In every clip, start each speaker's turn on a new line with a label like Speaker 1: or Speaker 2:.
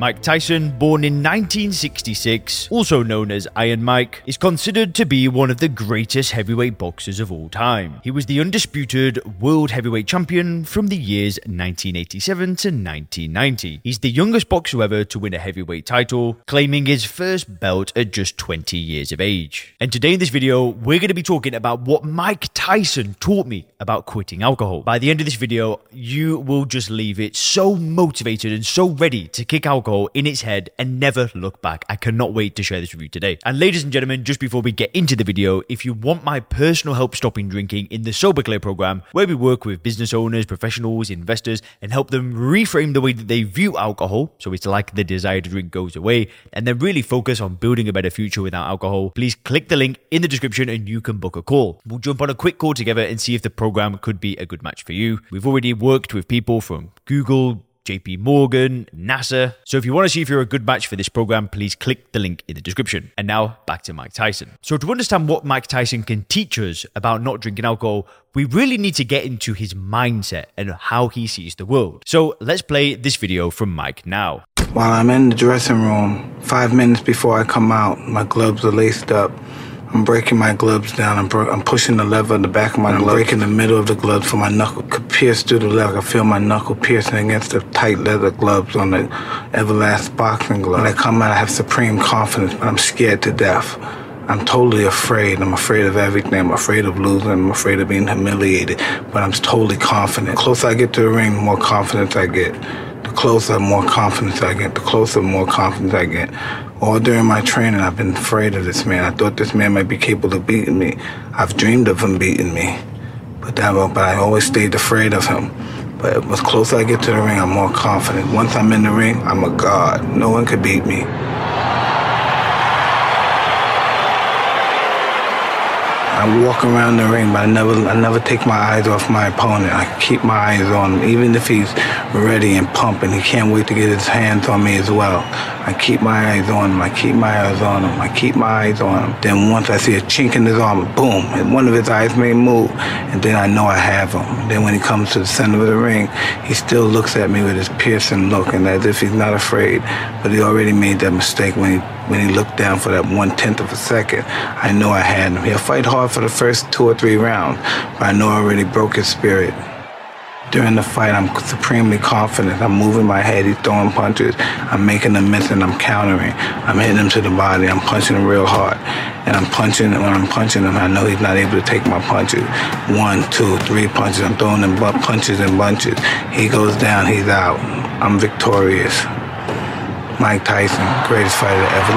Speaker 1: Mike Tyson, born in 1966, also known as Iron Mike, is considered to be one of the greatest heavyweight boxers of all time. He was the undisputed world heavyweight champion from the years 1987 to 1990. He's the youngest boxer ever to win a heavyweight title, claiming his first belt at just 20 years of age. And today in this video, we're going to be talking about what Mike Tyson taught me about quitting alcohol. By the end of this video, you will just leave it so motivated and so ready to kick alcohol in its head and never look back. I cannot wait to share this with you today. And ladies and gentlemen, just before we get into the video, if you want my personal help stopping drinking in the Sober Clear program, where we work with business owners, professionals, investors, and help them reframe the way that they view alcohol, so it's like the desire to drink goes away, and then really focus on building a better future without alcohol, please click the link in the description and you can book a call. We'll jump on a quick call together and see if the program could be a good match for you. We've already worked with people from Google, JP Morgan, NASA. So if you want to see if you're a good match for this program, please click the link in the description. And now back to Mike Tyson. So to understand what Mike Tyson can teach us about not drinking alcohol, we really need to get into his mindset and how he sees the world. So let's play this video from Mike now.
Speaker 2: While I'm in the dressing room, five minutes before I come out, my gloves are laced up. I'm breaking my gloves down. I'm, bro- I'm pushing the lever in the back of my glove. I'm breaking the middle of the glove so my knuckle could pierce through the leather. I feel my knuckle piercing against the tight leather gloves on the Everlast boxing glove. When I come out, I have supreme confidence, but I'm scared to death. I'm totally afraid. I'm afraid of everything. I'm afraid of losing. I'm afraid of being humiliated. But I'm totally confident. The closer I get to the ring, the more confidence I get. The closer, more confidence I get. The closer, more confidence I get. All during my training, I've been afraid of this man. I thought this man might be capable of beating me. I've dreamed of him beating me, but that, but I always stayed afraid of him. But the closer I get to the ring, I'm more confident. Once I'm in the ring, I'm a god. No one could beat me. I walk around the ring, but I never, I never take my eyes off my opponent. I keep my eyes on him, even if he's ready and pumping. He can't wait to get his hands on me as well. I keep my eyes on him. I keep my eyes on him. I keep my eyes on him. Then once I see a chink in his armor, boom, and one of his eyes may move, and then I know I have him. Then when he comes to the center of the ring, he still looks at me with his piercing look, and as if he's not afraid, but he already made that mistake when he when he looked down for that one tenth of a second. I know I had him. He'll fight hard for the first two or three rounds, but I know I already broke his spirit. During the fight, I'm supremely confident. I'm moving my head. He's throwing punches. I'm making them miss and I'm countering. I'm hitting him to the body. I'm punching him real hard. And I'm punching, when I'm punching him, I know he's not able to take my punches. One, two, three punches. I'm throwing him punches and bunches. He goes down, he's out. I'm victorious. Mike Tyson, greatest fighter that ever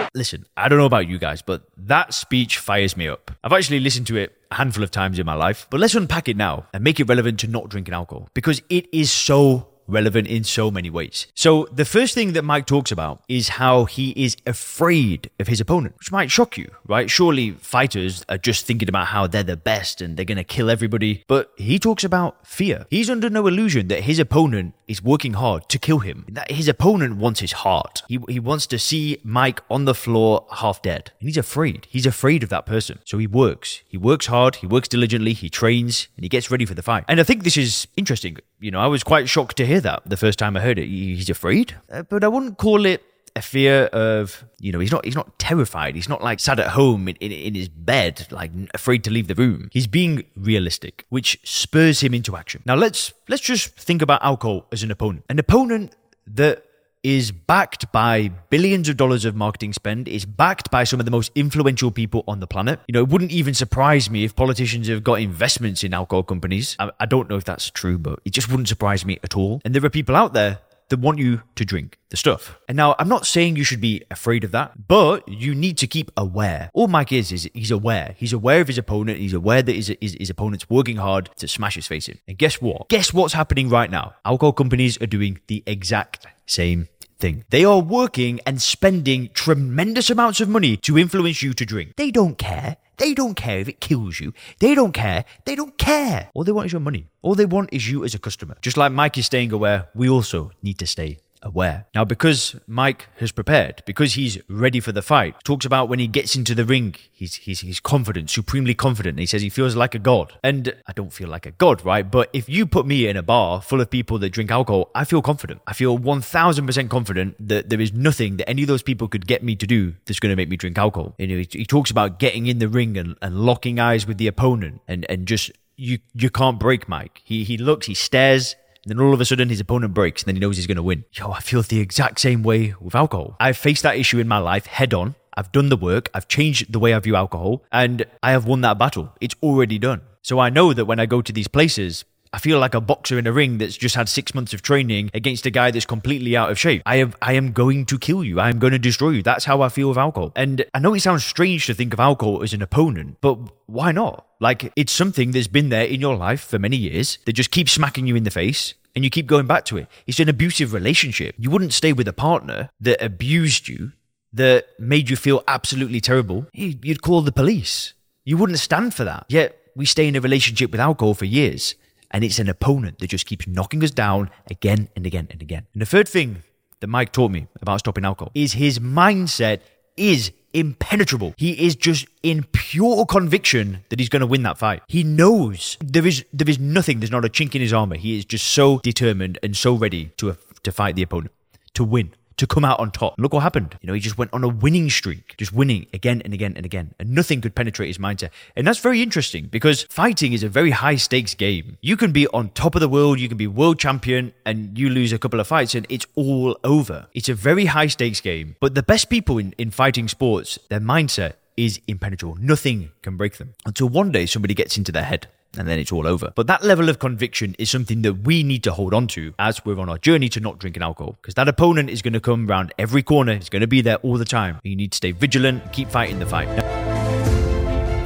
Speaker 1: lived. Listen, I don't know about you guys, but that speech fires me up. I've actually listened to it a handful of times in my life, but let's unpack it now and make it relevant to not drinking alcohol because it is so relevant in so many ways. So, the first thing that Mike talks about is how he is afraid of his opponent, which might shock you, right? Surely fighters are just thinking about how they're the best and they're going to kill everybody. But he talks about fear. He's under no illusion that his opponent is working hard to kill him, his opponent wants his heart. He, he wants to see Mike on the floor half dead. And he's afraid. He's afraid of that person. So he works. He works hard, he works diligently, he trains, and he gets ready for the fight. And I think this is interesting. You know, I was quite shocked to hear that the first time I heard it. He's afraid, uh, but I wouldn't call it a fear of you know he's not he's not terrified he's not like sat at home in, in, in, his bed like afraid to leave the room he's being realistic which spurs him into action now let's let's just think about alcohol as an opponent an opponent that is backed by billions of dollars of marketing spend, is backed by some of the most influential people on the planet. You know, it wouldn't even surprise me if politicians have got investments in alcohol companies. I, I don't know if that's true, but it just wouldn't surprise me at all. And there are people out there that want you to drink the stuff. And now I'm not saying you should be afraid of that, but you need to keep aware. All Mike is is he's aware. He's aware of his opponent. He's aware that his, his, his opponent's working hard to smash his face in. And guess what? Guess what's happening right now? Alcohol companies are doing the exact same thing. They are working and spending tremendous amounts of money to influence you to drink. They don't care. They don't care if it kills you. They don't care. They don't care. All they want is your money. All they want is you as a customer. Just like Mike is staying aware, we also need to stay aware. Now, because Mike has prepared, because he's ready for the fight, talks about when he gets into the ring, he's, he's, he's confident, supremely confident. He says he feels like a god. And I don't feel like a god, right? But if you put me in a bar full of people that drink alcohol, I feel confident. I feel 1000% confident that there is nothing that any of those people could get me to do that's going to make me drink alcohol. You know, he, he talks about getting in the ring and, and locking eyes with the opponent and, and just you you can't break Mike. He he looks, he stares, then all of a sudden his opponent breaks and then he knows he's going to win. Yo, I feel the exact same way with alcohol. I've faced that issue in my life head on. I've done the work. I've changed the way I view alcohol and I have won that battle. It's already done. So I know that when I go to these places, I feel like a boxer in a ring that's just had six months of training against a guy that's completely out of shape. I have, I am going to kill you. I am going to destroy you. That's how I feel with alcohol. And I know it sounds strange to think of alcohol as an opponent, but why not? Like it's something that's been there in your life for many years that just keeps smacking you in the face and you keep going back to it. It's an abusive relationship. You wouldn't stay with a partner that abused you, that made you feel absolutely terrible. You'd call the police. You wouldn't stand for that. Yet we stay in a relationship with alcohol for years and it's an opponent that just keeps knocking us down again and again and again. And the third thing that Mike taught me about stopping alcohol is his mindset is impenetrable. He is just in pure conviction that he's going to win that fight. He knows there is there is nothing. There's not a chink in his armor. He is just so determined and so ready to to fight the opponent to win to come out on top. Look what happened. You know, he just went on a winning streak, just winning again and again and again, and nothing could penetrate his mindset. And that's very interesting because fighting is a very high stakes game. You can be on top of the world, you can be world champion, and you lose a couple of fights and it's all over. It's a very high stakes game. But the best people in, in fighting sports, their mindset is impenetrable. Nothing can break them until one day somebody gets into their head and then it's all over. But that level of conviction is something that we need to hold on to as we're on our journey to not drinking alcohol. Because that opponent is going to come around every corner, it's going to be there all the time. You need to stay vigilant keep fighting the fight.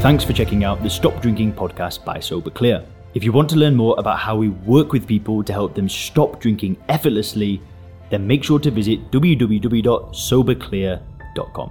Speaker 3: Thanks for checking out the Stop Drinking podcast by Sober Clear. If you want to learn more about how we work with people to help them stop drinking effortlessly, then make sure to visit www.soberclear.com.